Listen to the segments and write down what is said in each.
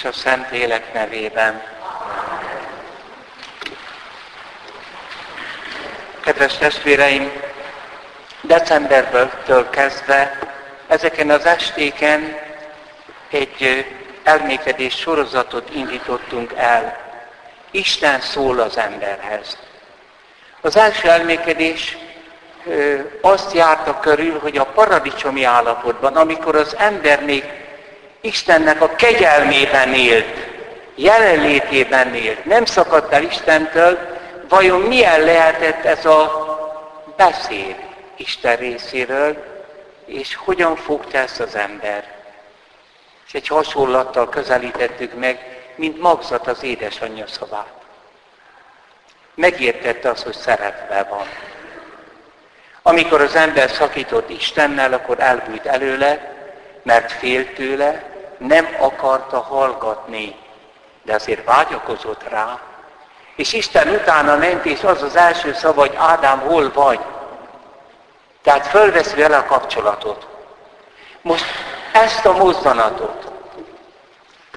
és a Szentlélek nevében. Kedves testvéreim, decemberből kezdve ezeken az estéken egy elmékedés sorozatot indítottunk el. Isten szól az emberhez. Az első elmékedés azt járta körül, hogy a paradicsomi állapotban, amikor az ember még Istennek a kegyelmében élt, jelenlétében élt, nem szakadt el Istentől, vajon milyen lehetett ez a beszéd Isten részéről, és hogyan fogta ezt az ember. És egy hasonlattal közelítettük meg, mint magzat az édesanyja szavát. Megértette azt, hogy szeretve van. Amikor az ember szakított Istennel, akkor elbújt előle, mert félt tőle, nem akarta hallgatni, de azért vágyakozott rá. És Isten utána ment, és az az első szava, hogy Ádám, hol vagy? Tehát fölvesz vele a kapcsolatot. Most ezt a mozdanatot,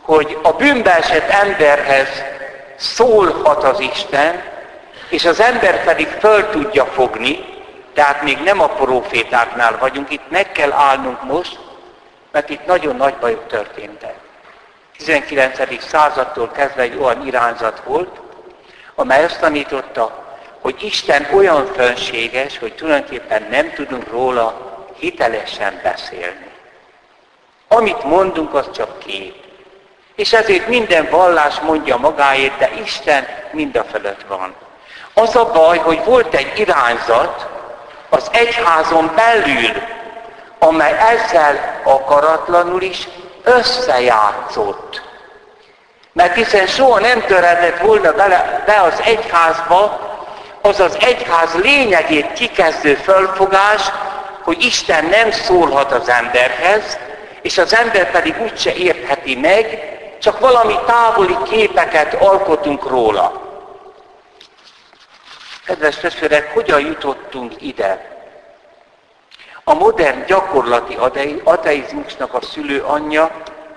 hogy a bűnbeesett emberhez szólhat az Isten, és az ember pedig föl tudja fogni, tehát még nem a profétáknál vagyunk, itt meg kell állnunk most, mert itt nagyon nagy bajok történtek. 19. századtól kezdve egy olyan irányzat volt, amely azt tanította, hogy Isten olyan fönséges, hogy tulajdonképpen nem tudunk róla hitelesen beszélni. Amit mondunk, az csak kép. És ezért minden vallás mondja magáért, de Isten mind a fölött van. Az a baj, hogy volt egy irányzat az egyházon belül, amely ezzel akaratlanul is összejátszott. Mert hiszen soha nem töredett volna bele, be az egyházba az az egyház lényegét kikezdő fölfogás, hogy Isten nem szólhat az emberhez, és az ember pedig úgyse értheti meg, csak valami távoli képeket alkotunk róla. Kedves testvérek, hogyan jutottunk ide? A modern gyakorlati ateizmusnak a szülő anyja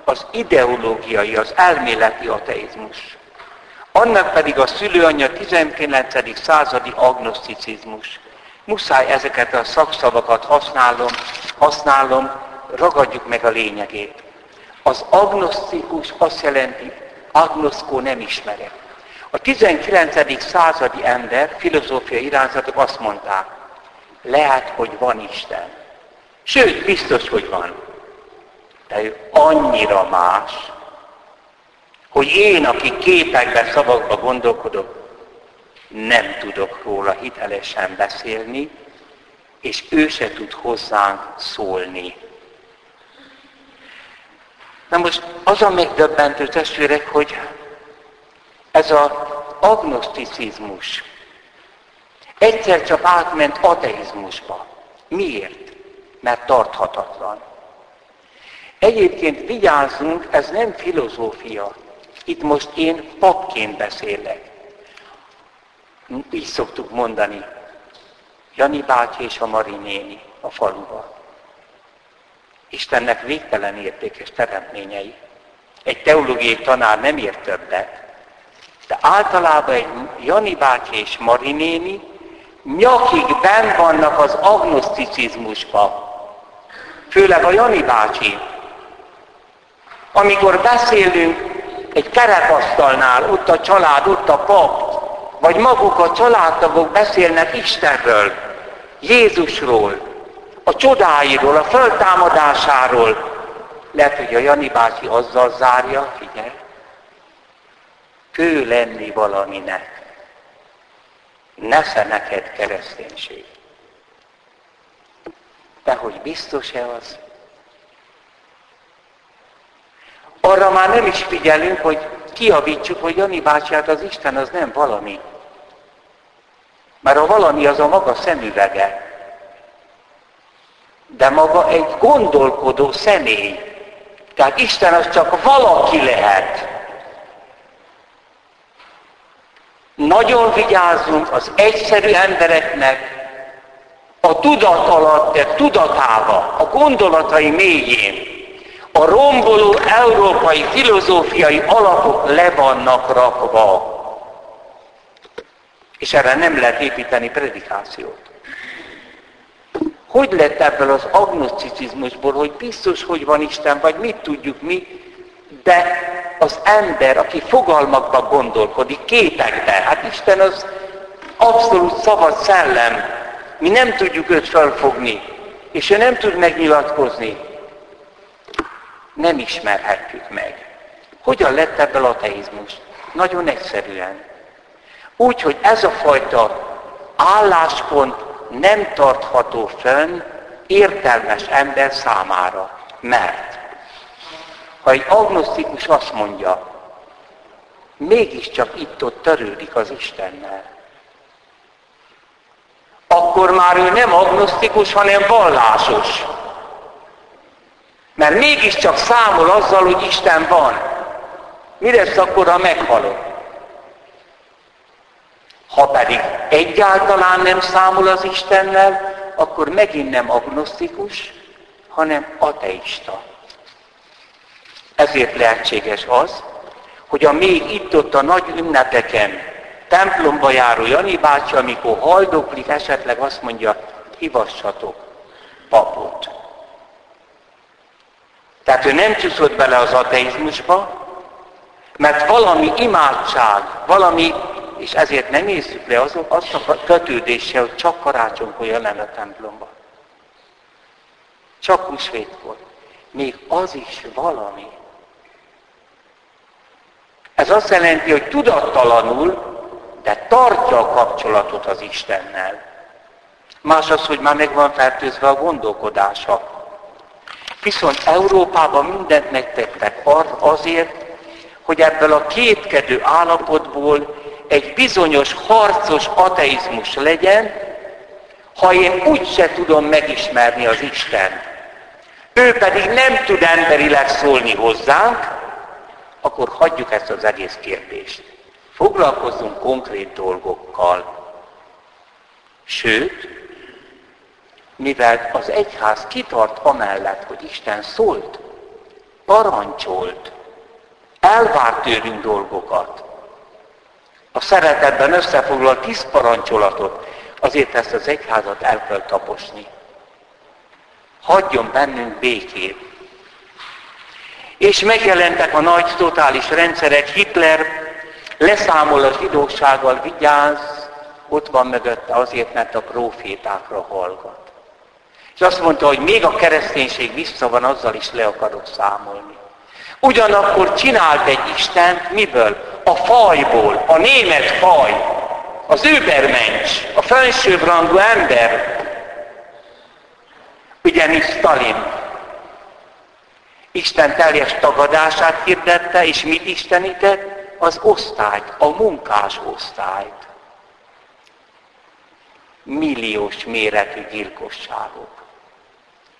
az ideológiai, az elméleti ateizmus. Annak pedig a szülőanyja 19. századi agnoszticizmus. Muszáj ezeket a szakszavakat használom, használom, ragadjuk meg a lényegét. Az agnosztikus azt jelenti, agnoszkó nem ismerek. A 19. századi ember, filozófiai irányzatok azt mondták, lehet, hogy van Isten. Sőt, biztos, hogy van. De ő annyira más, hogy én, aki képekbe, szavakba gondolkodok, nem tudok róla hitelesen beszélni, és ő se tud hozzánk szólni. Na most az a megdöbbentő testvérek, hogy ez az agnoszticizmus egyszer csak átment ateizmusba. Miért? Mert tarthatatlan. Egyébként vigyázzunk, ez nem filozófia. Itt most én papként beszélek. Így szoktuk mondani. Jani bácsi és a Mari néni a faluba. Istennek végtelen értékes teremtményei. Egy teológiai tanár nem ért többet, de általában egy Jani bácsi és Mari néni nyakig benn vannak az agnoszticizmusba. Főleg a Jani bácsi. Amikor beszélünk egy kerekasztalnál, ott a család, ott a pap, vagy maguk a családtagok beszélnek Istenről, Jézusról, a csodáiról, a föltámadásáról. Lehet, hogy a Jani bácsi azzal zárja, figyelj, kő lenni valaminek. Nesze neked kereszténység. De hogy biztos-e az? Arra már nem is figyelünk, hogy kiavítsuk, hogy Jani bátyát az Isten az nem valami. Mert a valami az a maga szemüvege. De maga egy gondolkodó személy. Tehát Isten az csak valaki lehet. Nagyon vigyázzunk az egyszerű embereknek a tudat alatt, a tudatába, a gondolatai mélyén, a romboló európai filozófiai alapok le vannak rakva. És erre nem lehet építeni predikációt. Hogy lett ebből az agnoszticizmusból, hogy biztos, hogy van Isten, vagy mit tudjuk mi, de az ember, aki fogalmakban gondolkodik, képekben, hát Isten az abszolút szabad szellem, mi nem tudjuk őt felfogni, és ő nem tud megnyilatkozni. Nem ismerhetjük meg. Hogyan lett ebből ateizmus? Nagyon egyszerűen. Úgy, hogy ez a fajta álláspont nem tartható fönn értelmes ember számára. Mert ha egy agnosztikus azt mondja, mégiscsak itt-ott törődik az Istennel, akkor már ő nem agnosztikus, hanem vallásos. Mert mégiscsak számol azzal, hogy Isten van. Mi lesz akkor, ha meghalok? Ha pedig egyáltalán nem számol az Istennel, akkor megint nem agnosztikus, hanem ateista. Ezért lehetséges az, hogy a még itt-ott a nagy ünnepeken templomba járó Jani bácsi, amikor haldoklik, esetleg azt mondja, hivassatok papot. Tehát ő nem csúszott bele az ateizmusba, mert valami imádság, valami, és ezért nem észük le az, azt a kötődéssel, hogy csak karácsonykor jelen a templomba. Csak húsvétkor. Még az is valami. Ez azt jelenti, hogy tudattalanul de tartja a kapcsolatot az Istennel. Más az, hogy már meg van fertőzve a gondolkodása. Viszont Európában mindent megtettek azért, hogy ebből a kétkedő állapotból egy bizonyos harcos ateizmus legyen, ha én úgy se tudom megismerni az Isten, ő pedig nem tud emberileg szólni hozzánk, akkor hagyjuk ezt az egész kérdést. Foglalkozzunk konkrét dolgokkal. Sőt, mivel az egyház kitart amellett, hogy Isten szólt, parancsolt, elvárt tőlünk dolgokat, a szeretetben összefoglalt tíz parancsolatot, azért ezt az egyházat el kell taposni. Hagyjon bennünk békét. És megjelentek a nagy totális rendszerek, Hitler Leszámol a zsidósággal, vigyázz, ott van mögötte azért, mert a profétákra hallgat. És azt mondta, hogy még a kereszténység vissza van, azzal is le akarok számolni. Ugyanakkor csinált egy Istent, miből? A fajból, a német faj, az übermensch, a felsőbbrangú ember, ugyanis Stalin. Isten teljes tagadását hirdette, és mit istenített? az osztályt, a munkás osztályt. Milliós méretű gyilkosságok.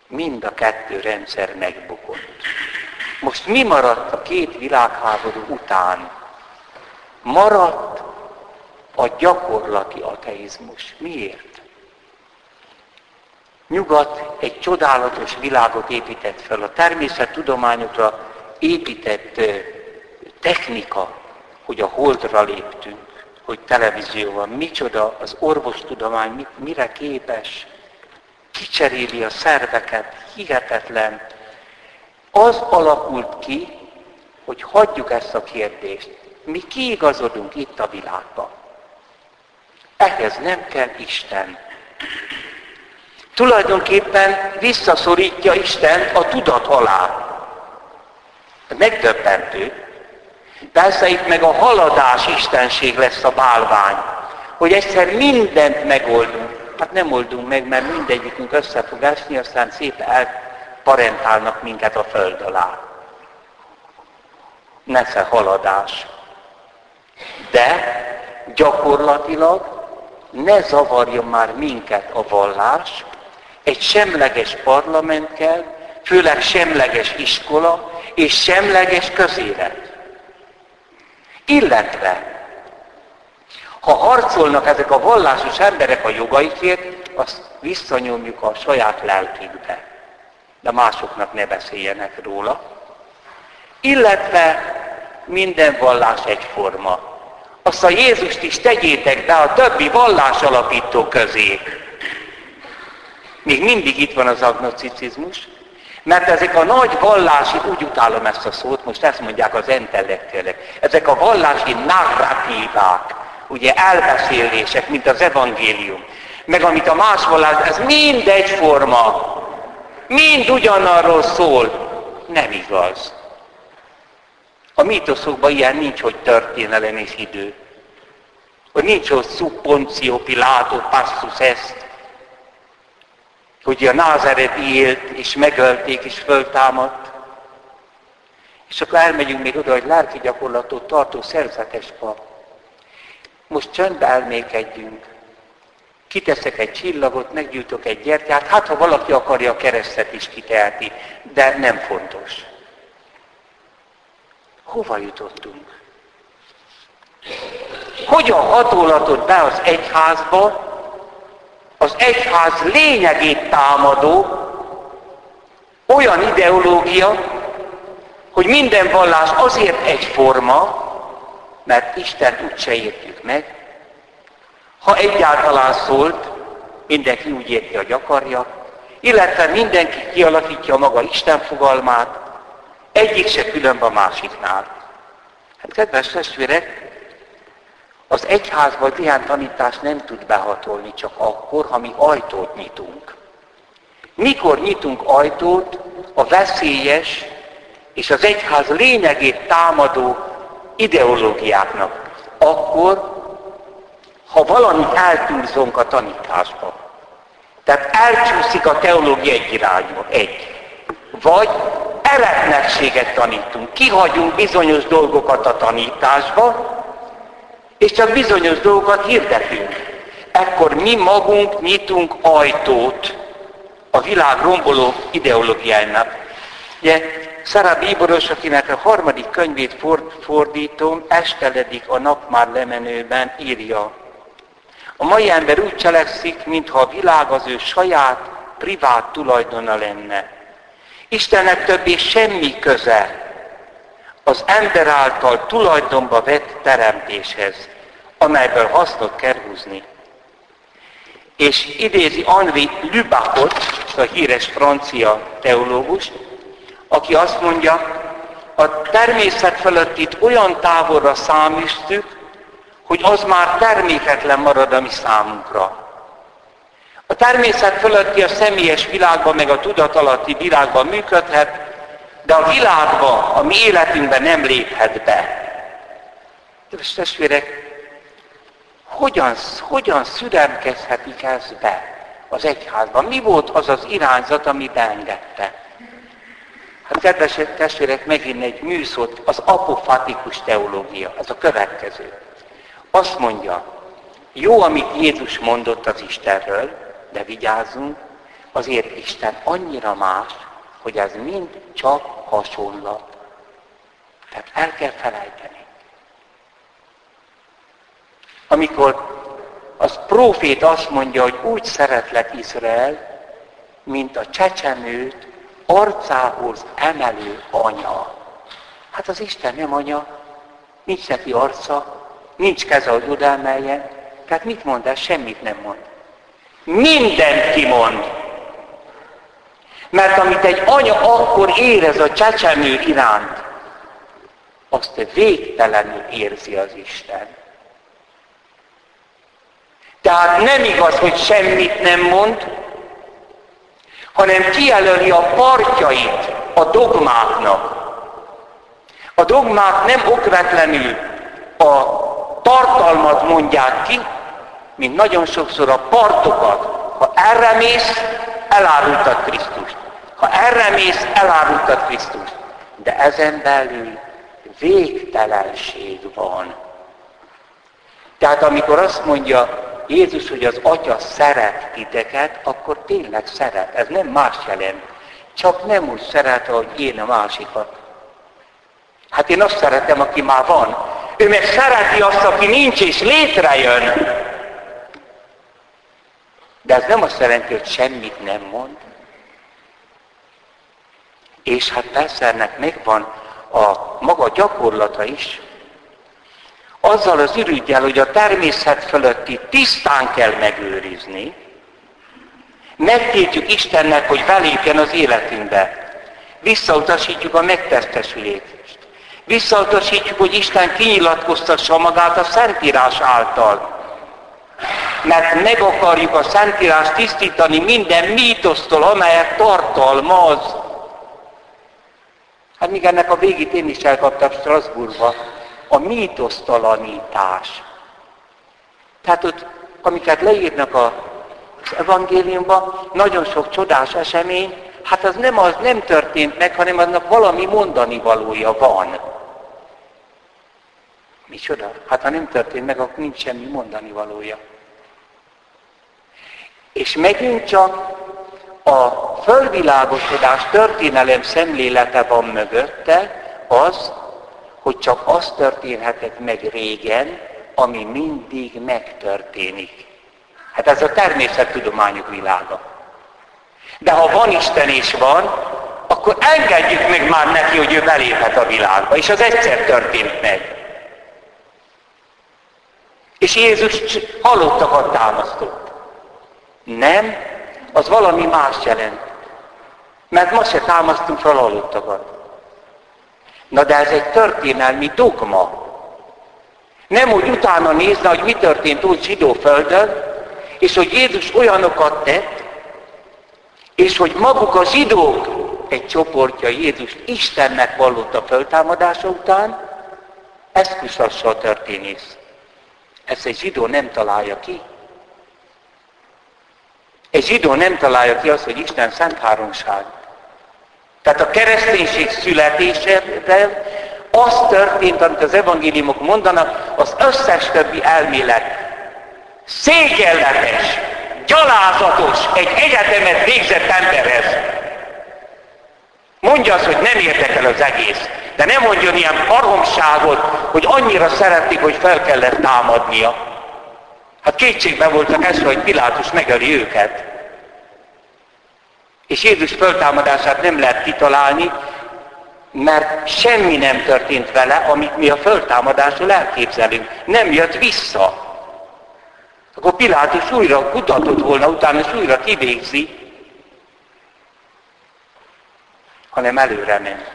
Mind a kettő rendszer megbukott. Most mi maradt a két világháború után? Maradt a gyakorlati ateizmus. Miért? Nyugat egy csodálatos világot épített fel, a természettudományokra épített technika, hogy a holdra léptünk, hogy televízió van, micsoda az orvostudomány, mire képes, kicseréli a szerveket, hihetetlen. Az alakult ki, hogy hagyjuk ezt a kérdést. Mi kiigazodunk itt a világban. Ehhez nem kell Isten. Tulajdonképpen visszaszorítja Isten a tudat alá. Megdöbbentő, Persze itt meg a haladás istenség lesz a bálvány, hogy egyszer mindent megoldunk. Hát nem oldunk meg, mert mindegyikünk össze fog esni, aztán szépen elparentálnak minket a föld alá. Nesze haladás. De gyakorlatilag ne zavarjon már minket a vallás, egy semleges parlament kell, főleg semleges iskola és semleges közélet. Illetve, ha harcolnak ezek a vallásos emberek a jogaikért, azt visszanyomjuk a saját lelkükbe. De másoknak ne beszéljenek róla. illetve minden vallás egyforma. Azt a Jézust is tegyétek be a többi vallás alapító közé. Még mindig itt van az agnoszticizmus, mert ezek a nagy vallási, úgy utálom ezt a szót, most ezt mondják az intellektuelek, ezek a vallási narratívák, ugye elbeszélések, mint az evangélium, meg amit a más vallás, ez mind egyforma, mind ugyanarról szól. Nem igaz. A mítoszokban ilyen nincs, hogy történelem és idő. Hogy nincs, hogy szubponció, pilátó, passzus ezt. Hogy a Názaret élt, és megölték, és föltámadt. És akkor elmegyünk még oda, hogy lelki gyakorlatot tartó szerzetes pap. Most csöndbe elmékedjünk. Kiteszek egy csillagot, meggyújtok egy gyertyát, hát ha valaki akarja a keresztet is kiteheti, de nem fontos. Hova jutottunk? Hogyan hatolhatod be az egyházba az egyház lényegét támadó olyan ideológia, hogy minden vallás azért egyforma, mert Isten úgyse értjük meg. Ha egyáltalán szólt, mindenki úgy érti, hogy akarja, illetve mindenki kialakítja maga Isten fogalmát, egyik se különb a másiknál. Hát kedves testvérek, az egyházban ilyen tanítás nem tud behatolni csak akkor, ha mi ajtót nyitunk. Mikor nyitunk ajtót a veszélyes és az egyház lényegét támadó ideológiáknak, akkor, ha valamit eltúlzunk a tanításba. Tehát elcsúszik a teológia egy irányba, egy. Vagy eretnekséget tanítunk, kihagyunk bizonyos dolgokat a tanításba, és csak bizonyos dolgokat hirdetünk. Ekkor mi magunk nyitunk ajtót a világ romboló ideológiájának. Ugye Szara Bíboros, akinek a harmadik könyvét fordítom, esteledik a nap már lemenőben írja. A mai ember úgy cselekszik, mintha a világ az ő saját, privát tulajdona lenne. Istennek többé semmi köze az ember által tulajdonba vett teremtéshez, amelyből hasznot kell húzni. És idézi Henri Lubachot, a híres francia teológust, aki azt mondja, a természet fölött itt olyan távolra száműztük, hogy az már terméketlen marad a mi számunkra. A természet fölötti a személyes világban, meg a tudatalatti világban működhet, de a világba, a mi életünkben nem léphet be. Kedves testvérek, hogyan, hogyan szüremkezhetik ez be az egyházban? Mi volt az az irányzat, ami beengedte? Hát kedves testvérek, megint egy műszót, az apofatikus teológia, az a következő. Azt mondja, jó, amit Jézus mondott az Istenről, de vigyázzunk, azért Isten annyira más, hogy ez mind csak hasonlat. Tehát el kell felejteni. Amikor az prófét azt mondja, hogy úgy szeretlek Izrael, mint a csecsemőt arcához emelő anya. Hát az Isten nem anya, nincs neki arca, nincs keze, hogy oda emeljen. Tehát mit mond ez? Semmit nem mond. Mindent kimond. Mert amit egy anya akkor érez a csecsemő iránt, azt végtelenül érzi az Isten. Tehát nem igaz, hogy semmit nem mond, hanem kijelöli a partjait a dogmáknak. A dogmák nem okvetlenül a tartalmat mondják ki, mint nagyon sokszor a partokat. Ha erre mész, elárultad Krisztust. Ha erre mész, elárultad Krisztust. De ezen belül végtelenség van. Tehát amikor azt mondja Jézus, hogy az Atya szeret titeket, akkor tényleg szeret. Ez nem más jelent. Csak nem úgy szeret, ahogy én a másikat. Hát én azt szeretem, aki már van. Ő meg szereti azt, aki nincs és létrejön. De ez nem azt jelenti, hogy semmit nem mond. És hát persze ennek megvan a maga gyakorlata is. Azzal az ürügyel, hogy a természet fölötti tisztán kell megőrizni, megtiltjuk Istennek, hogy belépjen az életünkbe. Visszautasítjuk a megtestesülést. Visszautasítjuk, hogy Isten kinyilatkoztassa magát a Szentírás által. Mert meg akarjuk a Szentírást tisztítani minden mítosztól, amelyet tartalmaz. Hát még ennek a végét én is elkaptam Strasbourgba. A mítosztalanítás. Tehát ott, amiket leírnak a, az evangéliumban, nagyon sok csodás esemény, hát az nem, az nem történt meg, hanem annak valami mondani valója van. Micsoda? Hát ha nem történt meg, akkor nincs semmi mondani valója. És megint csak a fölvilágosodás történelem szemlélete van mögötte, az, hogy csak az történhetett meg régen, ami mindig megtörténik. Hát ez a természettudományok világa. De ha van Isten és van, akkor engedjük meg már neki, hogy ő beléphet a világba. És az egyszer történt meg. És Jézus halottakat támasztott. Nem, az valami más jelent. Mert ma se támasztunk fel halottakat. Na de ez egy történelmi dogma. Nem úgy utána nézne, hogy mi történt úgy zsidó földön, és hogy Jézus olyanokat tett, és hogy maguk a zsidók egy csoportja Jézus Istennek vallotta föltámadása után, ez kussassa a történész. Ezt egy zsidó nem találja ki. Egy zsidó nem találja ki azt, hogy Isten szent háromság. Tehát a kereszténység születésével az történt, amit az evangéliumok mondanak, az összes többi elmélet szégyenletes, gyalázatos, egy egyetemet végzett emberhez. Mondja azt, hogy nem érdekel az egész. De nem mondjon ilyen baromságot, hogy annyira szeretik, hogy fel kellett támadnia. Hát kétségbe voltak ez, hogy Pilátus megöli őket. És Jézus föltámadását nem lehet kitalálni, mert semmi nem történt vele, amit mi a föltámadásról elképzelünk. Nem jött vissza. Akkor Pilátus újra kutatott volna, utána és újra kivégzi, hanem előre ment.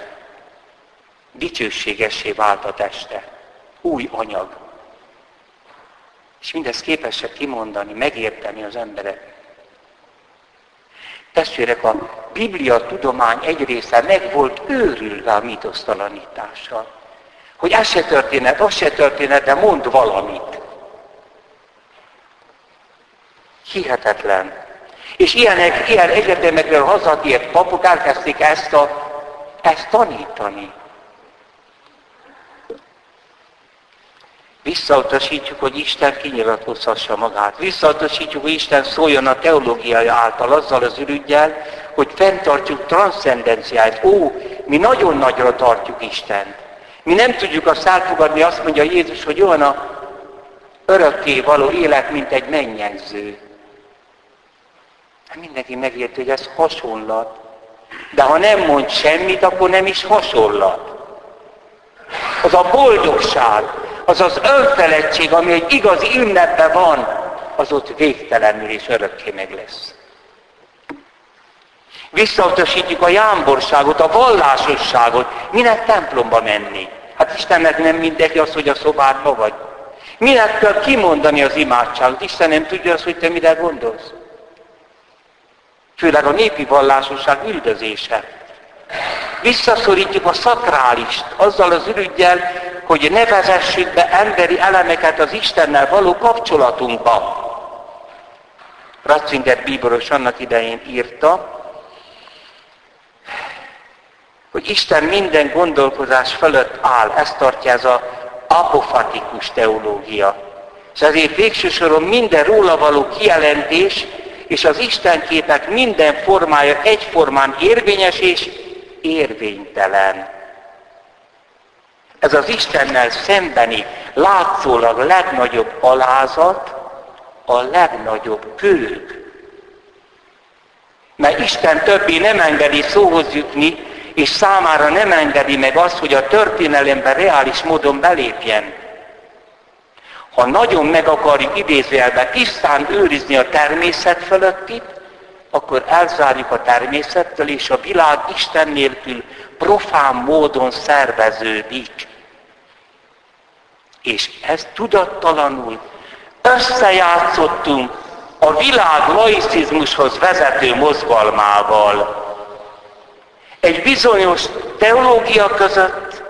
Dicsőségessé vált a teste. Új anyag. És mindezt képesek kimondani, megérteni az emberek. Testvérek, a Biblia tudomány egy része meg volt őrülve a mitosztalanítással. Hogy ez se történet, az se történet, de mond valamit. Hihetetlen. És ilyenek, ilyen egyetemekről hazatért papok elkezdték ezt, a, ezt tanítani. Visszautasítjuk, hogy Isten kinyilatkozhassa magát. Visszautasítjuk, hogy Isten szóljon a teológiája által azzal az ürügyel, hogy fenntartjuk transzcendenciáját. Ó, mi nagyon nagyra tartjuk Istent. Mi nem tudjuk azt elfogadni, azt mondja Jézus, hogy olyan a örökké való élet, mint egy mennyegző. Hát mindenki megérti, hogy ez hasonlat. De ha nem mond semmit, akkor nem is hasonlat. Az a boldogság, az az önfeledtség, ami egy igazi ünnepben van, az ott végtelenül és örökké meg lesz. Visszautasítjuk a jámborságot, a vallásosságot. Minek templomba menni? Hát Istennek nem mindegy az, hogy a szobádba vagy. Minek kell kimondani az imádságot? Isten nem tudja azt, hogy te mire gondolsz. Főleg a népi vallásosság üldözése. Visszaszorítjuk a szakrálist azzal az ürügyel, hogy ne vezessük be emberi elemeket az Istennel való kapcsolatunkba. Ratzinger bíboros annak idején írta, hogy Isten minden gondolkozás fölött áll. Ezt tartja ez a apofatikus teológia. És ezért végső soron minden róla való kijelentés és az Isten képek minden formája egyformán érvényes és érvénytelen. Ez az Istennel szembeni látszólag legnagyobb alázat, a legnagyobb kők. Mert Isten többé nem engedi szóhoz jutni, és számára nem engedi meg azt, hogy a történelemben reális módon belépjen. Ha nagyon meg akarjuk idézőjelben tisztán őrizni a természet fölöttit, akkor elzárjuk a természettől, és a világ Isten nélkül profán módon szerveződik. És ez tudattalanul összejátszottunk a világ laicizmushoz vezető mozgalmával. Egy bizonyos teológia között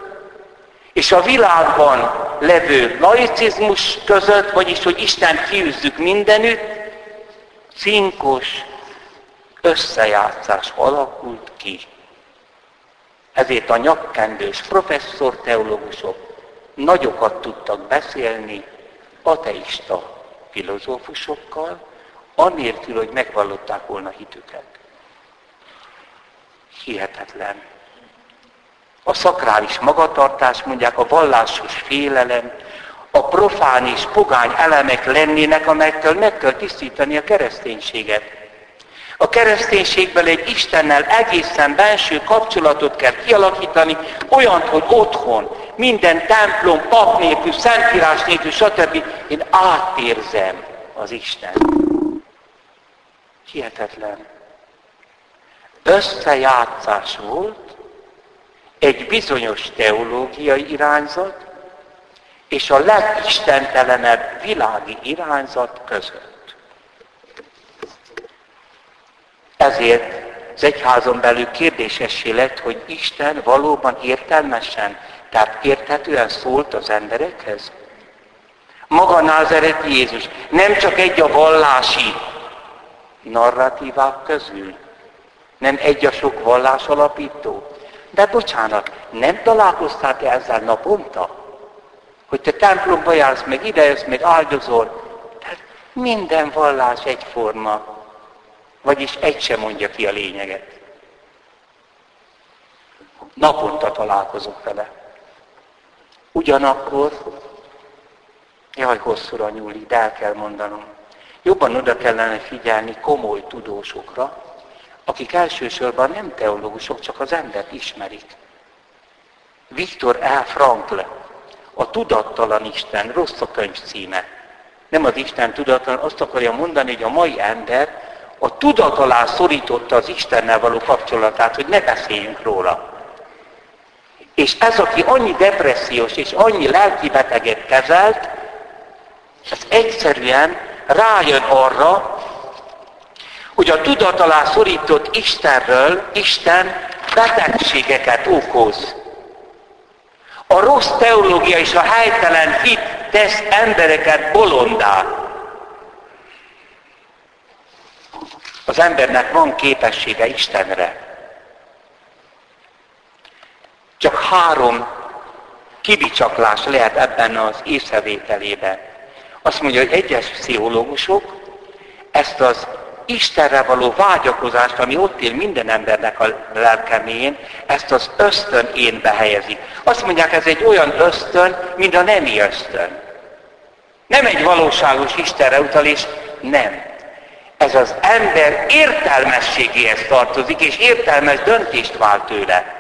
és a világban levő laicizmus között, vagyis hogy Isten kiűzzük mindenütt, cinkos összejátszás alakult ki. Ezért a nyakkendős professzor teológusok nagyokat tudtak beszélni ateista filozófusokkal, anélkül, hogy megvallották volna hitüket. Hihetetlen. A szakrális magatartás, mondják, a vallásos félelem, a profán és pogány elemek lennének, amelyektől meg kell tisztítani a kereszténységet. A kereszténységből egy Istennel egészen belső kapcsolatot kell kialakítani, olyan, hogy otthon, minden templom, pap nélkül, szentírás nélkül, stb. Én átérzem az Isten. Hihetetlen. Összejátszás volt egy bizonyos teológiai irányzat és a legistentelenebb világi irányzat között. Ezért az egyházon belül kérdésessé lett, hogy Isten valóban értelmesen, tehát érthetően szólt az emberekhez. Maga názereti Jézus nem csak egy a vallási narratívák közül, nem egy a sok vallás alapító. De bocsánat, nem találkoztál-e ezzel naponta? Hogy te templomba jársz, meg ide jössz, meg áldozol. Tehát minden vallás egyforma. Vagyis egy sem mondja ki a lényeget. Naponta találkozok vele. Ugyanakkor, jaj, hosszúra nyúlik, de el kell mondanom. Jobban oda kellene figyelni komoly tudósokra, akik elsősorban nem teológusok, csak az embert ismerik. Viktor E. Frankl, a tudattalan Isten, rossz a könyv címe. Nem az Isten tudattalan, azt akarja mondani, hogy a mai ember a tudat alá szorította az Istennel való kapcsolatát, hogy ne beszéljünk róla. És ez, aki annyi depressziós és annyi lelki beteget kezelt, ez egyszerűen rájön arra, hogy a tudat alá szorított Istenről Isten betegségeket okoz. A rossz teológia és a helytelen hit tesz embereket bolondá. Az embernek van képessége Istenre. Csak három kibicsaklás lehet ebben az észrevételében. Azt mondja, hogy egyes pszichológusok ezt az Istenre való vágyakozást, ami ott él minden embernek a lelkemén, ezt az ösztön én behelyezik. Azt mondják, ez egy olyan ösztön, mint a nemi ösztön. Nem egy valóságos Istenre utalás, nem. Ez az ember értelmességéhez tartozik, és értelmes döntést vált tőle.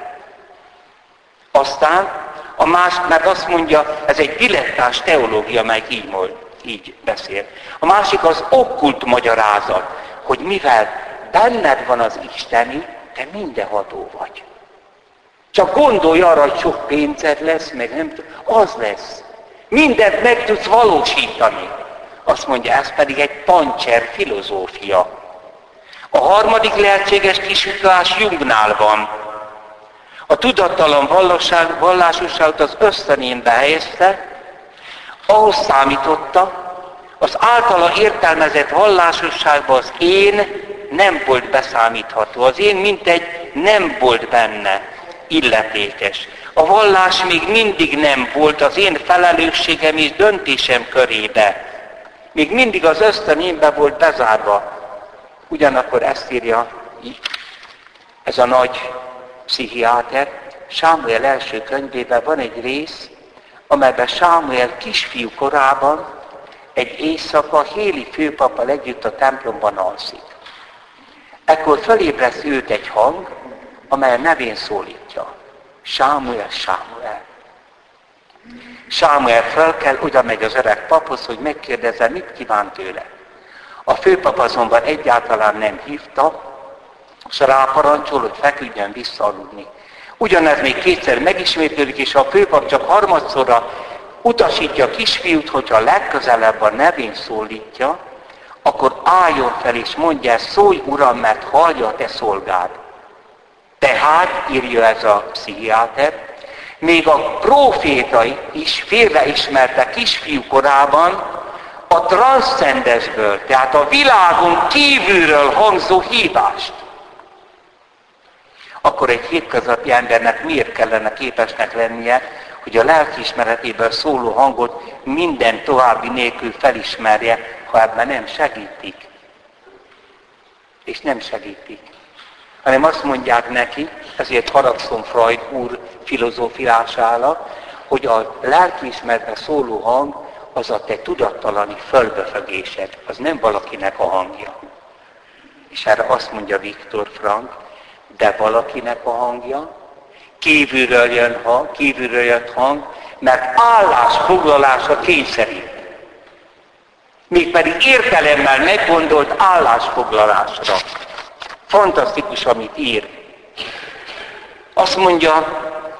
Aztán a más meg azt mondja, ez egy dilettás teológia, mely így, így beszél. A másik az okkult magyarázat hogy mivel benned van az Isteni, te mindenható vagy. Csak gondolj arra, hogy sok pénzed lesz, meg nem tudom, az lesz. Mindent meg tudsz valósítani. Azt mondja, ez pedig egy pancser filozófia. A harmadik lehetséges kisutlás Jungnál van. A tudattalan vallásosságot az ösztönén behelyezte, ahhoz számította, az általa értelmezett vallásosságban az én nem volt beszámítható. Az én mint egy nem volt benne illetékes. A vallás még mindig nem volt az én felelősségem és döntésem körébe. Még mindig az ösztönémbe volt bezárva. Ugyanakkor ezt írja ez a nagy pszichiáter, Sámuel első könyvében van egy rész, amelyben Sámuel kisfiú korában egy éjszaka Héli főpapal együtt a templomban alszik. Ekkor fölébreszt őt egy hang, amely nevén szólítja. Sámuel, Sámuel. Sámuel fel kell, oda megy az öreg paphoz, hogy megkérdezze, mit kíván tőle. A főpap azonban egyáltalán nem hívta, és ráparancsol, hogy feküdjön vissza aludni. Ugyanez még kétszer megismétlődik, és a főpap csak harmadszorra utasítja a kisfiút, hogyha legközelebb a nevén szólítja, akkor álljon fel és mondja, szólj Uram, mert hallja a te szolgád. Tehát, írja ez a pszichiáter, még a profétai is félreismerte kisfiú korában a transzcendesből, tehát a világon kívülről hangzó hívást. Akkor egy hétköznapi embernek miért kellene képesnek lennie, hogy a lelkiismeretéből szóló hangot minden további nélkül felismerje, ha ebben nem segítik. És nem segítik. Hanem azt mondják neki, ezért haragszom Freud úr filozófiására, hogy a lelkiismeretben szóló hang az a te tudattalani fölbefegésed, az nem valakinek a hangja. És erre azt mondja Viktor Frank, de valakinek a hangja, kívülről jön hang, kívülről jött hang, mert állásfoglalása kényszerít. Mégpedig értelemmel meggondolt állásfoglalásra. Fantasztikus, amit ír. Azt mondja,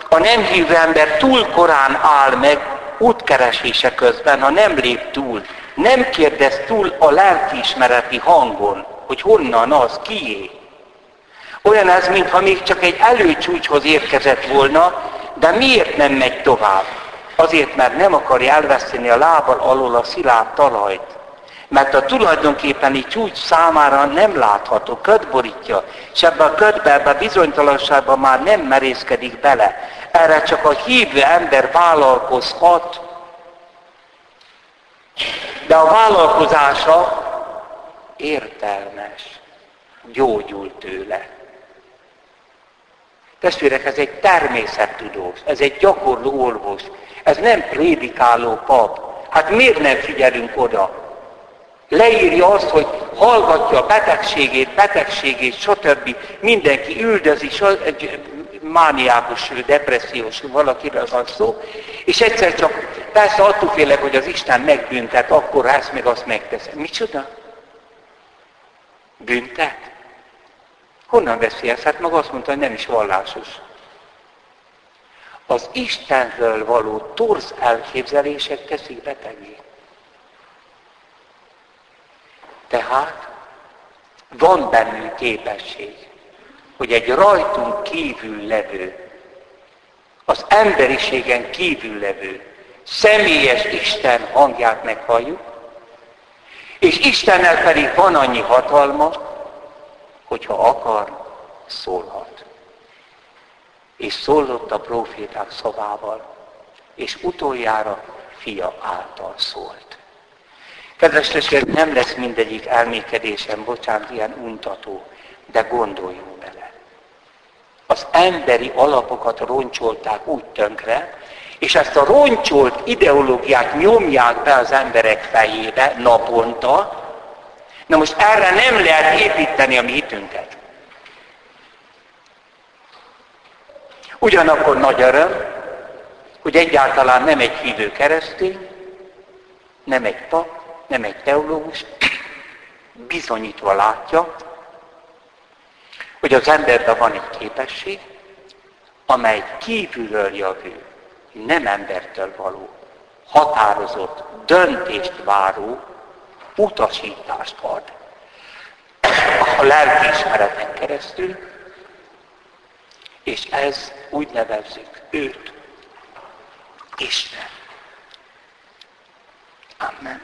a nem hívő ember túl korán áll meg útkeresése közben, ha nem lép túl, nem kérdez túl a lelkiismereti hangon, hogy honnan az, kié. Olyan ez, mintha még csak egy előcsúcshoz érkezett volna, de miért nem megy tovább? Azért, mert nem akarja elveszteni a lábbal alól a szilárd talajt. Mert a tulajdonképpeni csúcs számára nem látható, köd borítja, és ebbe a ködbe, ebbe a bizonytalanságba már nem merészkedik bele. Erre csak a hívő ember vállalkozhat, de a vállalkozása értelmes, gyógyul tőle. Testvérek, ez egy természettudós, ez egy gyakorló orvos, ez nem prédikáló pap. Hát miért nem figyelünk oda? Leírja azt, hogy hallgatja a betegségét, betegségét, stb. Mindenki üldözi, egy mániákus, depressziós valakiről van szó, és egyszer csak persze attól félek, hogy az Isten megbüntet, akkor ezt meg azt megteszem. Micsoda? Büntet? Honnan veszi ezt? Hát maga azt mondta, hogy nem is vallásos. Az Istenről való torz elképzelések teszik betegé. Tehát van bennünk képesség, hogy egy rajtunk kívül levő, az emberiségen kívül levő, személyes Isten hangját meghalljuk, és Istennel pedig van annyi hatalma, hogyha akar, szólhat. És szólott a proféták szavával, és utoljára fia által szólt. Kedves testvérek, nem lesz mindegyik elmékedésem, bocsánat, ilyen untató, de gondoljunk bele. Az emberi alapokat roncsolták úgy tönkre, és ezt a roncsolt ideológiát nyomják be az emberek fejébe naponta, na most erre nem lehet építeni a mi hitünket. Ugyanakkor nagy öröm, hogy egyáltalán nem egy hívő keresztény, nem egy pap, nem egy teológus, bizonyítva látja, hogy az emberben van egy képesség, amely kívülről jövő, nem embertől való, határozott, döntést váró utasítást ad. A lelkiismereten keresztül, és ez úgy nevezzük őt, Isten. Amen.